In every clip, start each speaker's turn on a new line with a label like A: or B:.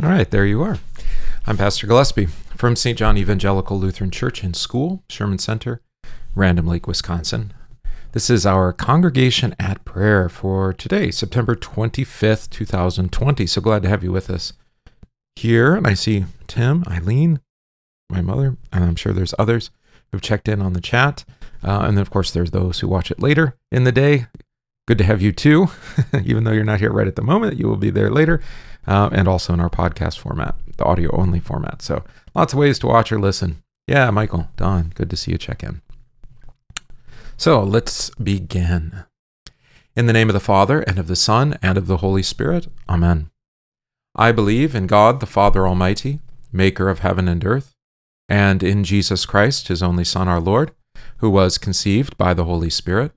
A: All right, there you are. I'm Pastor Gillespie from St. John Evangelical Lutheran Church and School, Sherman Center, Random Lake, Wisconsin. This is our congregation at prayer for today, September 25th, 2020. So glad to have you with us here. And I see Tim, Eileen, my mother, and I'm sure there's others who've checked in on the chat. Uh, and then, of course, there's those who watch it later in the day. Good to have you too, even though you're not here right at the moment. You will be there later, uh, and also in our podcast format, the audio only format. So lots of ways to watch or listen. Yeah, Michael, Don, good to see you check in. So let's begin. In the name of the Father, and of the Son, and of the Holy Spirit. Amen. I believe in God, the Father Almighty, maker of heaven and earth, and in Jesus Christ, his only Son, our Lord, who was conceived by the Holy Spirit,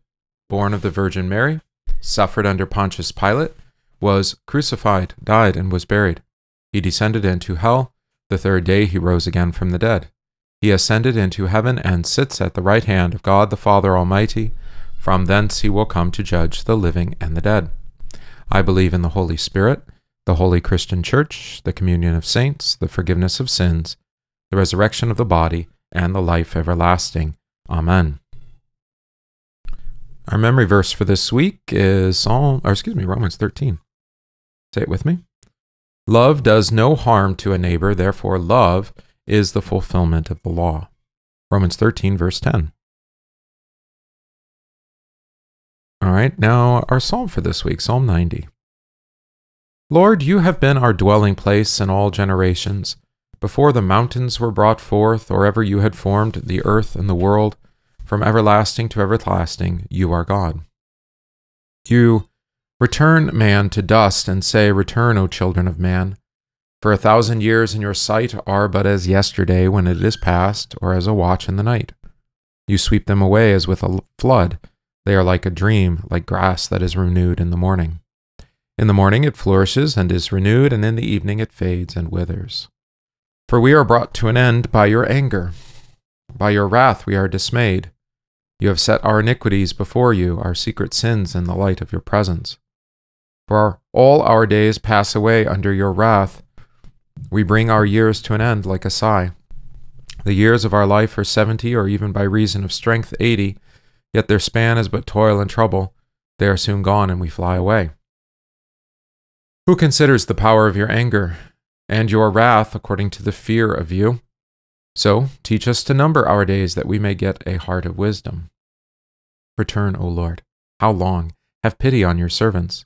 A: born of the Virgin Mary, suffered under Pontius Pilate, was crucified, died, and was buried. He descended into hell. The third day he rose again from the dead. He ascended into heaven and sits at the right hand of God the Father Almighty. From thence he will come to judge the living and the dead. I believe in the Holy Spirit, the holy Christian Church, the communion of saints, the forgiveness of sins, the resurrection of the body, and the life everlasting. Amen. Our memory verse for this week is Psalm, or excuse me, Romans 13. Say it with me. Love does no harm to a neighbor, therefore love is the fulfillment of the law. Romans 13, verse 10. All right, now our psalm for this week, Psalm 90. Lord, you have been our dwelling place in all generations. Before the mountains were brought forth, or ever you had formed the earth and the world, from everlasting to everlasting, you are God. You return man to dust and say, Return, O children of man. For a thousand years in your sight are but as yesterday when it is past, or as a watch in the night. You sweep them away as with a flood. They are like a dream, like grass that is renewed in the morning. In the morning it flourishes and is renewed, and in the evening it fades and withers. For we are brought to an end by your anger. By your wrath we are dismayed. You have set our iniquities before you, our secret sins in the light of your presence. For all our days pass away under your wrath we bring our years to an end like a sigh. The years of our life are seventy, or even by reason of strength eighty, yet their span is but toil and trouble. They are soon gone, and we fly away. Who considers the power of your anger, and your wrath according to the fear of you? So teach us to number our days, that we may get a heart of wisdom. Return, O Lord. How long? Have pity on your servants.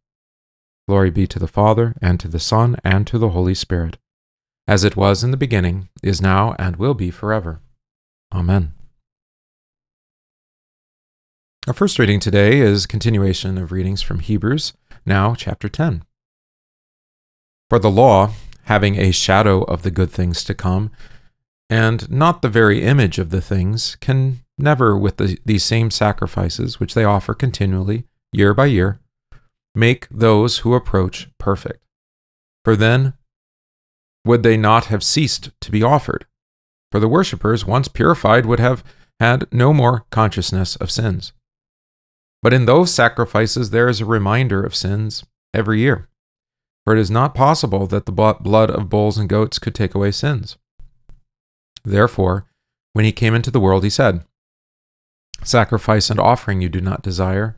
A: Glory be to the Father, and to the Son, and to the Holy Spirit as it was in the beginning, is now, and will be forever. Amen. Our first reading today is continuation of readings from Hebrews, now chapter 10. For the law, having a shadow of the good things to come, and not the very image of the things, can never, with the, these same sacrifices which they offer continually, year by year, make those who approach perfect. For then would they not have ceased to be offered? For the worshippers, once purified, would have had no more consciousness of sins. But in those sacrifices, there is a reminder of sins every year. For it is not possible that the blood of bulls and goats could take away sins. Therefore, when he came into the world, he said, Sacrifice and offering you do not desire,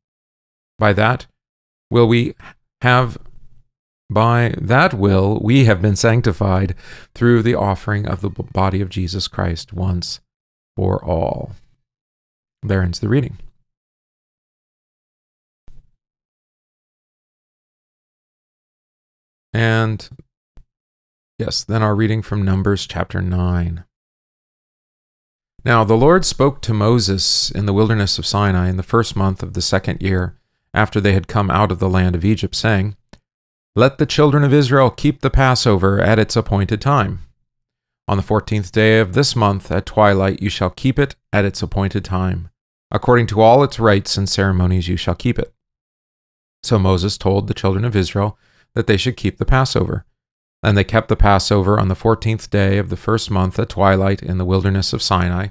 A: By that will we have by that will we have been sanctified through the offering of the body of Jesus Christ once for all. There ends the reading. And yes, then our reading from Numbers chapter 9. Now the Lord spoke to Moses in the wilderness of Sinai in the first month of the second year after they had come out of the land of Egypt, saying, Let the children of Israel keep the Passover at its appointed time. On the fourteenth day of this month at twilight you shall keep it at its appointed time. According to all its rites and ceremonies you shall keep it. So Moses told the children of Israel that they should keep the Passover. And they kept the Passover on the fourteenth day of the first month at twilight in the wilderness of Sinai,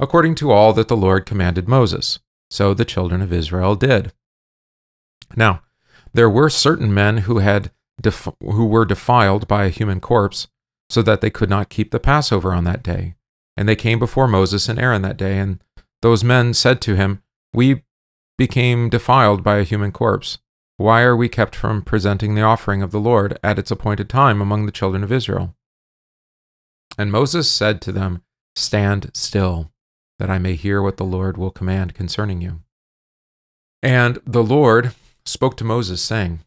A: according to all that the Lord commanded Moses. So the children of Israel did. Now, there were certain men who had def- who were defiled by a human corpse, so that they could not keep the Passover on that day. And they came before Moses and Aaron that day, and those men said to him, We became defiled by a human corpse. Why are we kept from presenting the offering of the Lord at its appointed time among the children of Israel? And Moses said to them, Stand still, that I may hear what the Lord will command concerning you. And the Lord spoke to Moses, saying,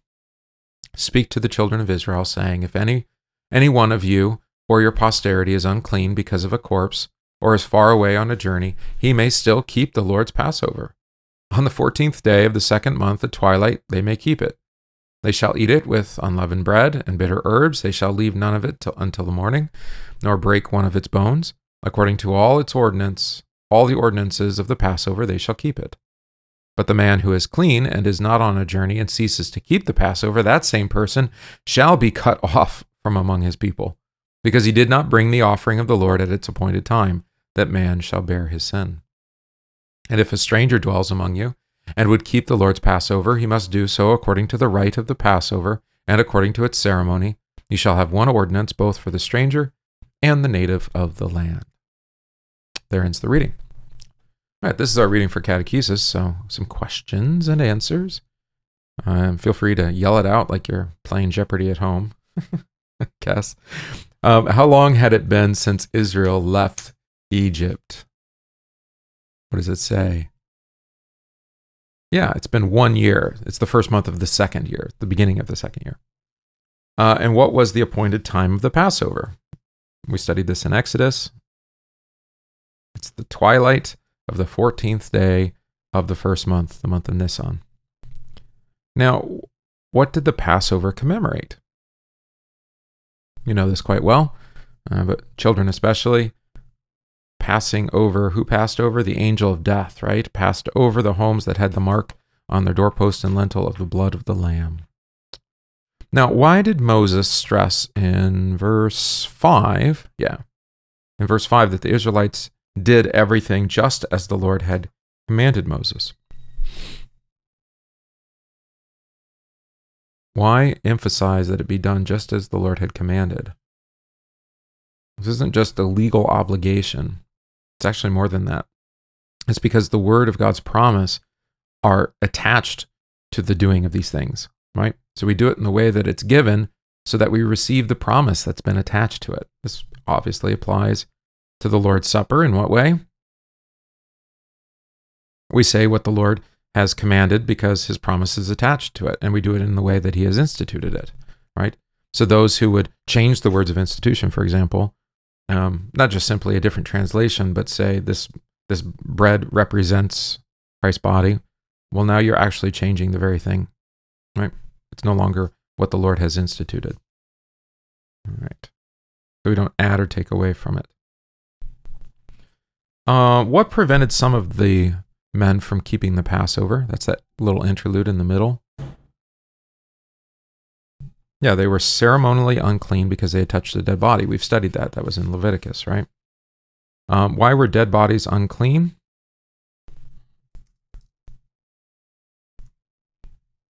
A: Speak to the children of Israel, saying, If any any one of you or your posterity is unclean because of a corpse, or is far away on a journey, he may still keep the Lord's Passover. On the fourteenth day of the second month at twilight they may keep it. They shall eat it with unleavened bread and bitter herbs. They shall leave none of it till, until the morning, nor break one of its bones. According to all its ordinance, all the ordinances of the Passover, they shall keep it. But the man who is clean and is not on a journey and ceases to keep the Passover, that same person shall be cut off from among his people, because he did not bring the offering of the Lord at its appointed time, that man shall bear his sin. And if a stranger dwells among you, and would keep the Lord's Passover, he must do so according to the rite of the Passover, and according to its ceremony. You shall have one ordinance both for the stranger and the native of the land. There ends the reading. All right, this is our reading for catechesis, so some questions and answers. Um, feel free to yell it out like you're playing Jeopardy at home. Guess. Um, how long had it been since Israel left Egypt? What does it say? Yeah, it's been one year. It's the first month of the second year, the beginning of the second year. Uh, and what was the appointed time of the Passover? We studied this in Exodus. It's the twilight of the 14th day of the first month, the month of Nisan. Now, what did the Passover commemorate? You know this quite well, uh, but children especially passing over, who passed over? The angel of death, right? Passed over the homes that had the mark on their doorpost and lintel of the blood of the Lamb. Now, why did Moses stress in verse 5, yeah, in verse 5, that the Israelites did everything just as the Lord had commanded Moses? Why emphasize that it be done just as the Lord had commanded? This isn't just a legal obligation, it's actually more than that. It's because the word of God's promise are attached to the doing of these things, right? So we do it in the way that it's given so that we receive the promise that's been attached to it. This obviously applies to the Lord's Supper. In what way? We say what the Lord has commanded because his promise is attached to it, and we do it in the way that he has instituted it, right? So those who would change the words of institution, for example, um, not just simply a different translation, but say this this bread represents Christ's body. Well, now you're actually changing the very thing, right? It's no longer what the Lord has instituted. All right. So we don't add or take away from it. Uh, what prevented some of the men from keeping the Passover? That's that little interlude in the middle. Yeah, they were ceremonially unclean because they had touched a dead body. We've studied that. That was in Leviticus, right? Um, why were dead bodies unclean?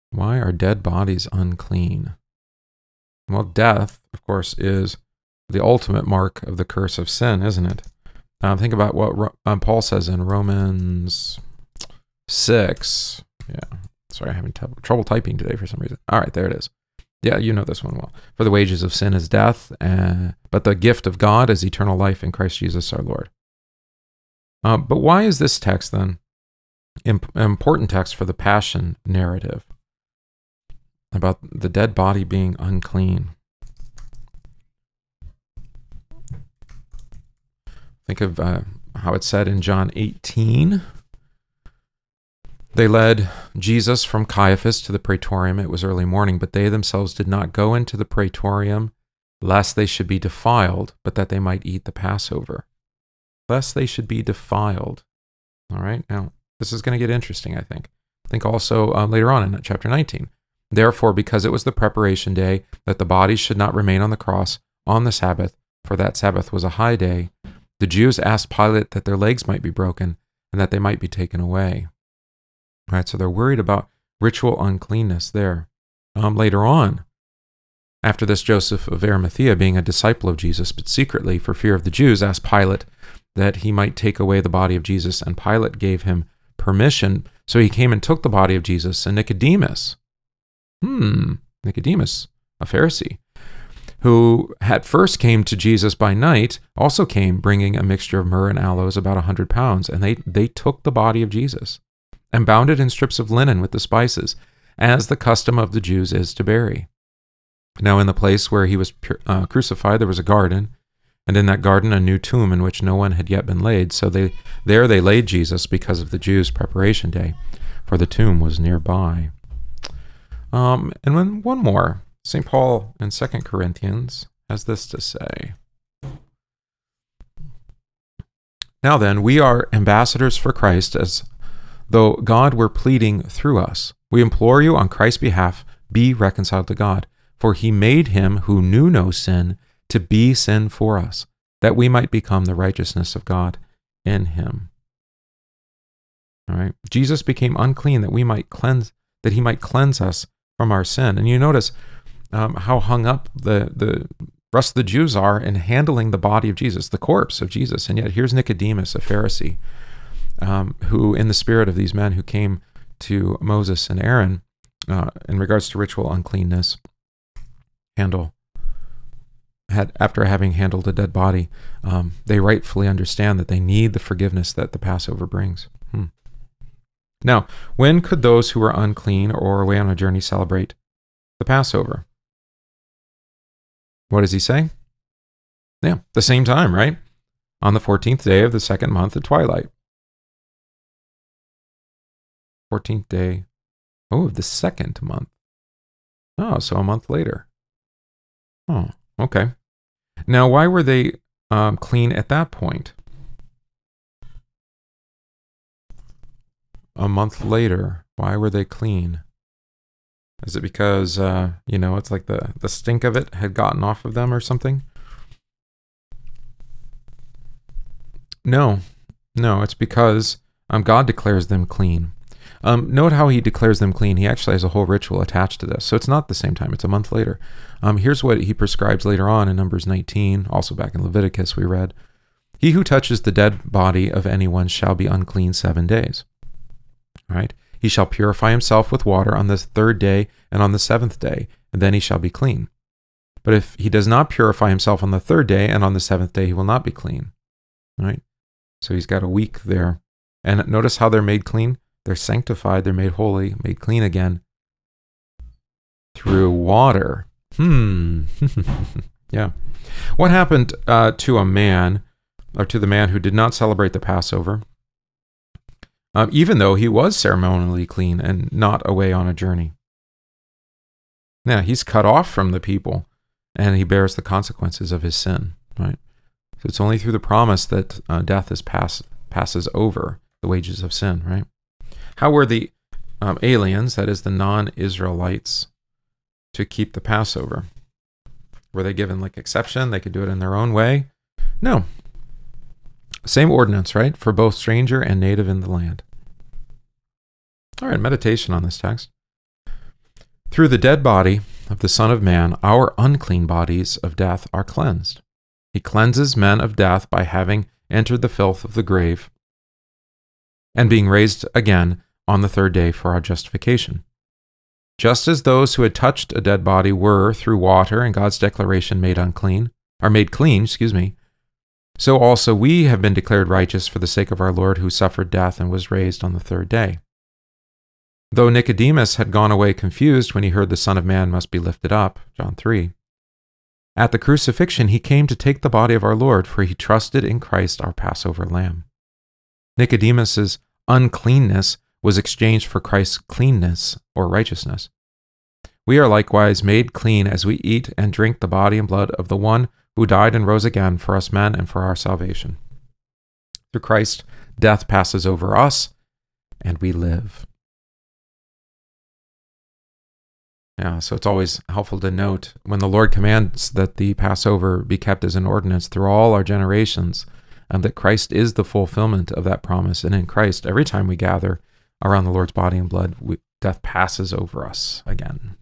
A: Why are dead bodies unclean? Well, death, of course, is the ultimate mark of the curse of sin, isn't it? Um, think about what um, Paul says in Romans 6. Yeah. Sorry, I'm having trouble typing today for some reason. All right, there it is. Yeah, you know this one well. For the wages of sin is death, but the gift of God is eternal life in Christ Jesus our Lord. Uh, but why is this text then an important text for the passion narrative about the dead body being unclean? Think of uh, how it's said in John 18. They led Jesus from Caiaphas to the praetorium. It was early morning, but they themselves did not go into the praetorium, lest they should be defiled, but that they might eat the Passover. Lest they should be defiled. All right, now this is going to get interesting, I think. I think also um, later on in chapter 19. Therefore, because it was the preparation day, that the bodies should not remain on the cross on the Sabbath, for that Sabbath was a high day, the Jews asked Pilate that their legs might be broken and that they might be taken away. Right, so they're worried about ritual uncleanness there. Um, later on, after this, Joseph of Arimathea, being a disciple of Jesus, but secretly for fear of the Jews, asked Pilate that he might take away the body of Jesus, and Pilate gave him permission. So he came and took the body of Jesus, and Nicodemus, hmm, Nicodemus, a Pharisee, who at first came to Jesus by night, also came bringing a mixture of myrrh and aloes, about a hundred pounds, and they, they took the body of Jesus and bound it in strips of linen with the spices, as the custom of the Jews is to bury. Now, in the place where he was uh, crucified, there was a garden, and in that garden a new tomb in which no one had yet been laid. So they there they laid Jesus because of the Jews' preparation day, for the tomb was nearby. Um, and when one more, St. Paul in 2 Corinthians has this to say. Now then, we are ambassadors for Christ as though God were pleading through us. We implore you on Christ's behalf, be reconciled to God. For he made him who knew no sin to be sin for us, that we might become the righteousness of God in him. All right. Jesus became unclean that we might cleanse, that he might cleanse us from our sin. And you notice um, how hung up the, the rest of the Jews are in handling the body of Jesus, the corpse of Jesus. And yet here's Nicodemus, a Pharisee, um, who, in the spirit of these men who came to Moses and Aaron uh, in regards to ritual uncleanness, handle had after having handled a dead body, um, they rightfully understand that they need the forgiveness that the Passover brings. Hmm. Now, when could those who were unclean or away on a journey celebrate the Passover? What does he say? Yeah, the same time, right? On the 14th day of the second month at twilight. 14th day, oh, of the second month. Oh, so a month later. Oh, okay. Now, why were they um, clean at that point? A month later, why were they clean? Is it because uh, you know it's like the the stink of it had gotten off of them or something? No, no, it's because um, God declares them clean. Um, note how he declares them clean. He actually has a whole ritual attached to this. So it's not the same time, it's a month later. Um, here's what he prescribes later on in Numbers 19, also back in Leviticus, we read He who touches the dead body of anyone shall be unclean seven days. All right? He shall purify himself with water on the third day and on the seventh day, and then he shall be clean. But if he does not purify himself on the third day and on the seventh day, he will not be clean. All right? So he's got a week there. And notice how they're made clean? They're sanctified, they're made holy, made clean again through water. Hmm. yeah. What happened uh, to a man, or to the man who did not celebrate the Passover, um, even though he was ceremonially clean and not away on a journey? Now, he's cut off from the people and he bears the consequences of his sin, right? So it's only through the promise that uh, death is pass, passes over the wages of sin, right? How were the um, aliens, that is the non Israelites, to keep the Passover? Were they given like exception? They could do it in their own way? No. Same ordinance, right? For both stranger and native in the land. All right, meditation on this text. Through the dead body of the Son of Man, our unclean bodies of death are cleansed. He cleanses men of death by having entered the filth of the grave and being raised again on the third day for our justification. Just as those who had touched a dead body were, through water and God's declaration, made unclean, are made clean, excuse me, so also we have been declared righteous for the sake of our Lord who suffered death and was raised on the third day. Though Nicodemus had gone away confused when he heard the Son of Man must be lifted up, John 3, at the crucifixion he came to take the body of our Lord, for he trusted in Christ our Passover lamb. Nicodemus's uncleanness was exchanged for Christ's cleanness or righteousness. We are likewise made clean as we eat and drink the body and blood of the one who died and rose again for us men and for our salvation. Through Christ, death passes over us, and we live. Yeah, so it's always helpful to note when the Lord commands that the Passover be kept as an ordinance through all our generations, and that Christ is the fulfillment of that promise. And in Christ, every time we gather around the Lord's body and blood, we, death passes over us again,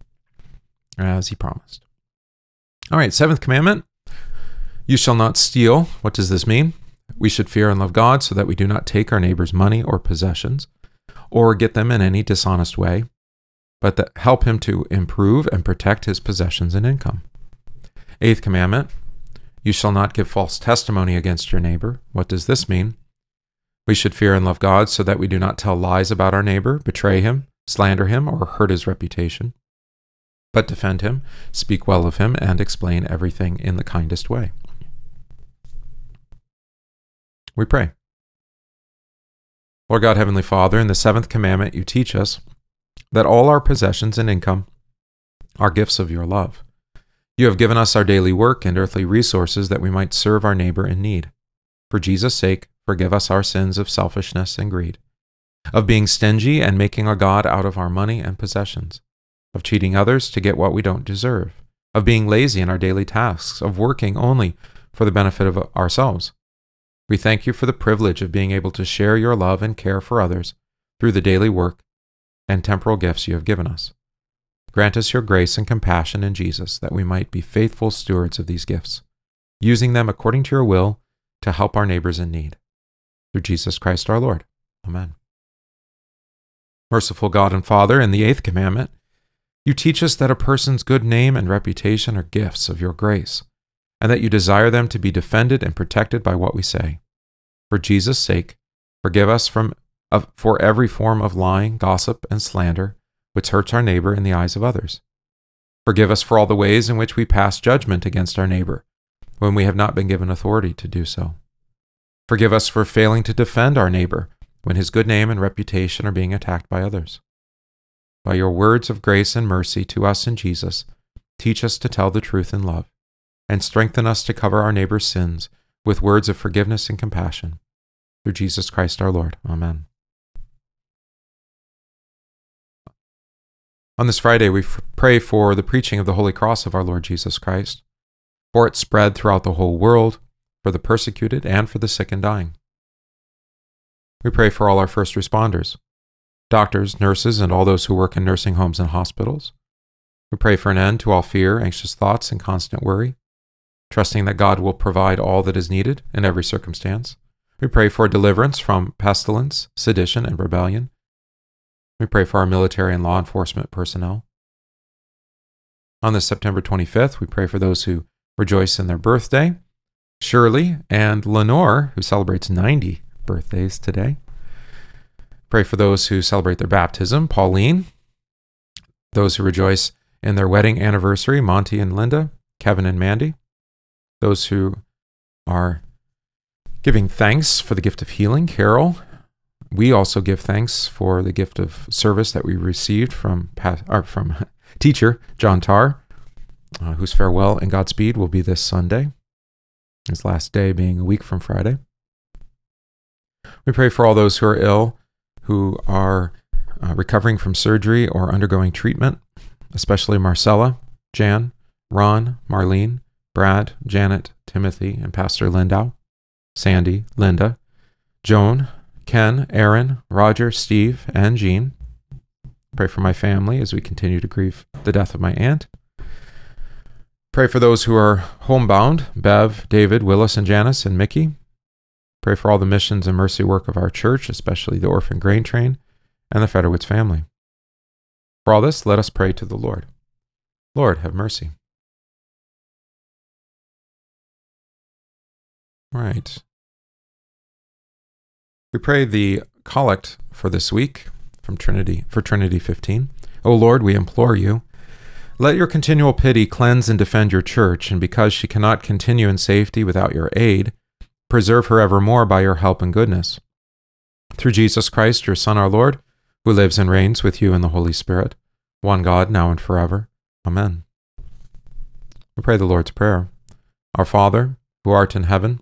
A: as he promised. All right, seventh commandment you shall not steal. What does this mean? We should fear and love God so that we do not take our neighbor's money or possessions or get them in any dishonest way, but that help him to improve and protect his possessions and income. Eighth commandment You shall not give false testimony against your neighbor. What does this mean? We should fear and love God so that we do not tell lies about our neighbor, betray him, slander him, or hurt his reputation, but defend him, speak well of him, and explain everything in the kindest way. We pray. Lord God, Heavenly Father, in the seventh commandment, you teach us that all our possessions and income are gifts of your love. You have given us our daily work and earthly resources that we might serve our neighbor in need. For Jesus' sake, forgive us our sins of selfishness and greed, of being stingy and making a God out of our money and possessions, of cheating others to get what we don't deserve, of being lazy in our daily tasks, of working only for the benefit of ourselves. We thank you for the privilege of being able to share your love and care for others through the daily work and temporal gifts you have given us. Grant us your grace and compassion in Jesus that we might be faithful stewards of these gifts, using them according to your will to help our neighbors in need. Through Jesus Christ our Lord. Amen. Merciful God and Father, in the eighth commandment, you teach us that a person's good name and reputation are gifts of your grace and that you desire them to be defended and protected by what we say. For Jesus' sake, forgive us from, of, for every form of lying, gossip, and slander which hurts our neighbor in the eyes of others. Forgive us for all the ways in which we pass judgment against our neighbor when we have not been given authority to do so. Forgive us for failing to defend our neighbor when his good name and reputation are being attacked by others. By your words of grace and mercy to us in Jesus, teach us to tell the truth in love and strengthen us to cover our neighbor's sins with words of forgiveness and compassion. Through Jesus Christ our Lord. Amen. On this Friday, we f- pray for the preaching of the Holy Cross of our Lord Jesus Christ, for its spread throughout the whole world, for the persecuted, and for the sick and dying. We pray for all our first responders, doctors, nurses, and all those who work in nursing homes and hospitals. We pray for an end to all fear, anxious thoughts, and constant worry trusting that God will provide all that is needed in every circumstance. We pray for deliverance from pestilence, sedition, and rebellion. We pray for our military and law enforcement personnel. On this September 25th, we pray for those who rejoice in their birthday Shirley and Lenore, who celebrates 90 birthdays today. Pray for those who celebrate their baptism Pauline, those who rejoice in their wedding anniversary Monty and Linda, Kevin and Mandy those who are giving thanks for the gift of healing, Carol. We also give thanks for the gift of service that we received from or from teacher John Tarr, uh, whose farewell and Godspeed will be this Sunday, his last day being a week from Friday. We pray for all those who are ill, who are uh, recovering from surgery or undergoing treatment, especially Marcella, Jan, Ron, Marlene, Brad, Janet, Timothy, and Pastor Lindau, Sandy, Linda, Joan, Ken, Aaron, Roger, Steve, and Jean. Pray for my family as we continue to grieve the death of my aunt. Pray for those who are homebound Bev, David, Willis, and Janice, and Mickey. Pray for all the missions and mercy work of our church, especially the Orphan Grain Train and the Federowitz family. For all this, let us pray to the Lord. Lord, have mercy. Right. We pray the collect for this week from Trinity for Trinity 15. O Lord, we implore you, let your continual pity cleanse and defend your church, and because she cannot continue in safety without your aid, preserve her evermore by your help and goodness. Through Jesus Christ, your Son, our Lord, who lives and reigns with you in the Holy Spirit, one God, now and forever. Amen. We pray the Lord's Prayer. Our Father, who art in heaven,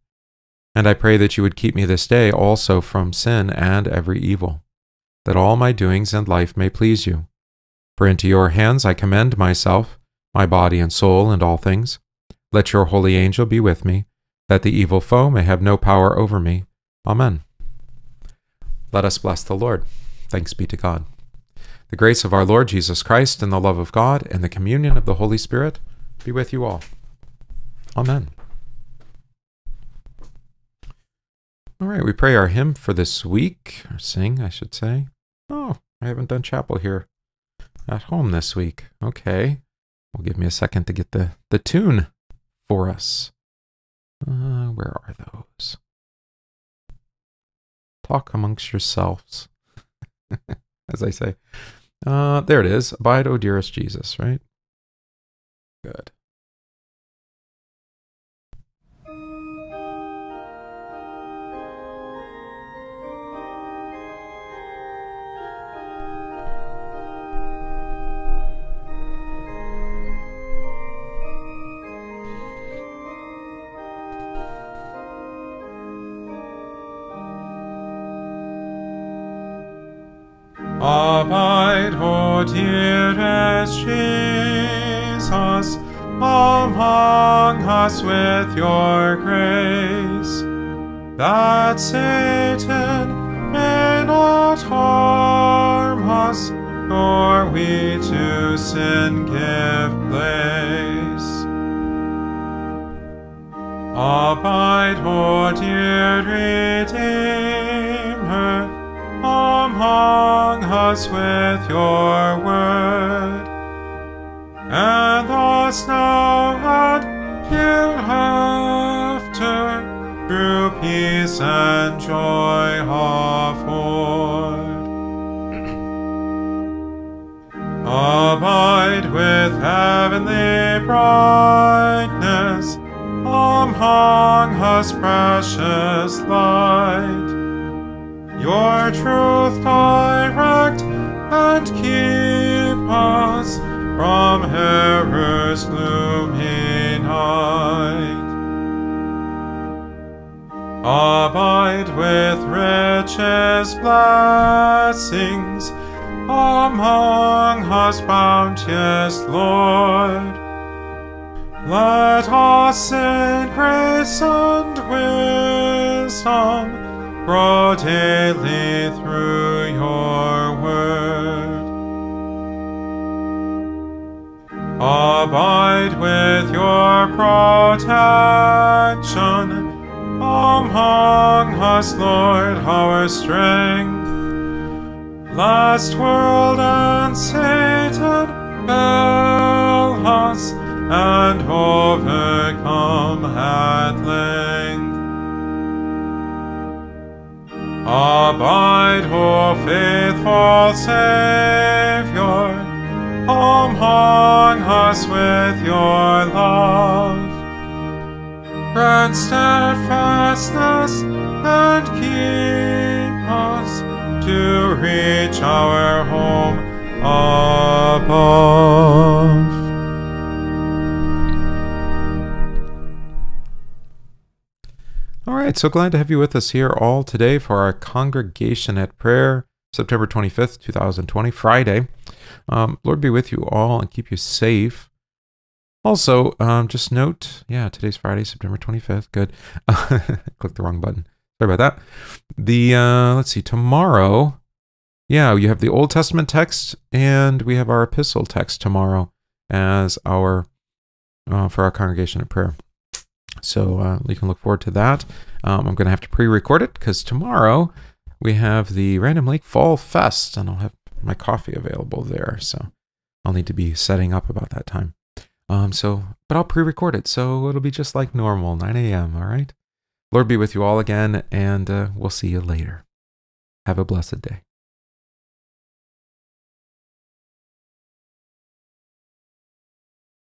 A: And I pray that you would keep me this day also from sin and every evil, that all my doings and life may please you. For into your hands I commend myself, my body and soul, and all things. Let your holy angel be with me, that the evil foe may have no power over me. Amen. Let us bless the Lord. Thanks be to God. The grace of our Lord Jesus Christ, and the love of God, and the communion of the Holy Spirit be with you all. Amen. All right, we pray our hymn for this week, or sing, I should say. Oh, I haven't done chapel here at home this week. Okay. Well, give me a second to get the, the tune for us. Uh, where are those? Talk amongst yourselves, as I say. Uh, there it is. Abide, O dearest Jesus, right? Good.
B: Abide, O dearest Jesus, among us with your grace, that Satan may not harm us, nor we to sin give place. Abide, O dear Redeemer, among us with your word, and thus now and hereafter, true peace and joy afford. Abide with heavenly brightness, among us precious your truth direct and keep us from error's gloomy night. Abide with riches blessings among us, bounteous Lord. Let us in grace and wisdom grow daily through your word. Abide with your protection among us, Lord, our strength. Last world and Satan fail us and overcome at length. Abide, O faithful Savior, among us with your love. Grant steadfastness and keep us to reach our home above.
A: Right, so glad to have you with us here all today for our congregation at prayer, September 25th, 2020, Friday. Um, Lord be with you all and keep you safe. Also, um, just note, yeah, today's Friday, September 25th. Good. Click the wrong button. Sorry about that. The uh, let's see, tomorrow, yeah, you have the Old Testament text and we have our epistle text tomorrow as our uh, for our congregation at prayer. So uh, you can look forward to that. Um, I'm going to have to pre-record it because tomorrow we have the Random Lake Fall Fest, and I'll have my coffee available there. So I'll need to be setting up about that time. Um, so, but I'll pre-record it, so it'll be just like normal, 9 a.m. All right. Lord be with you all again, and uh, we'll see you later. Have a blessed day.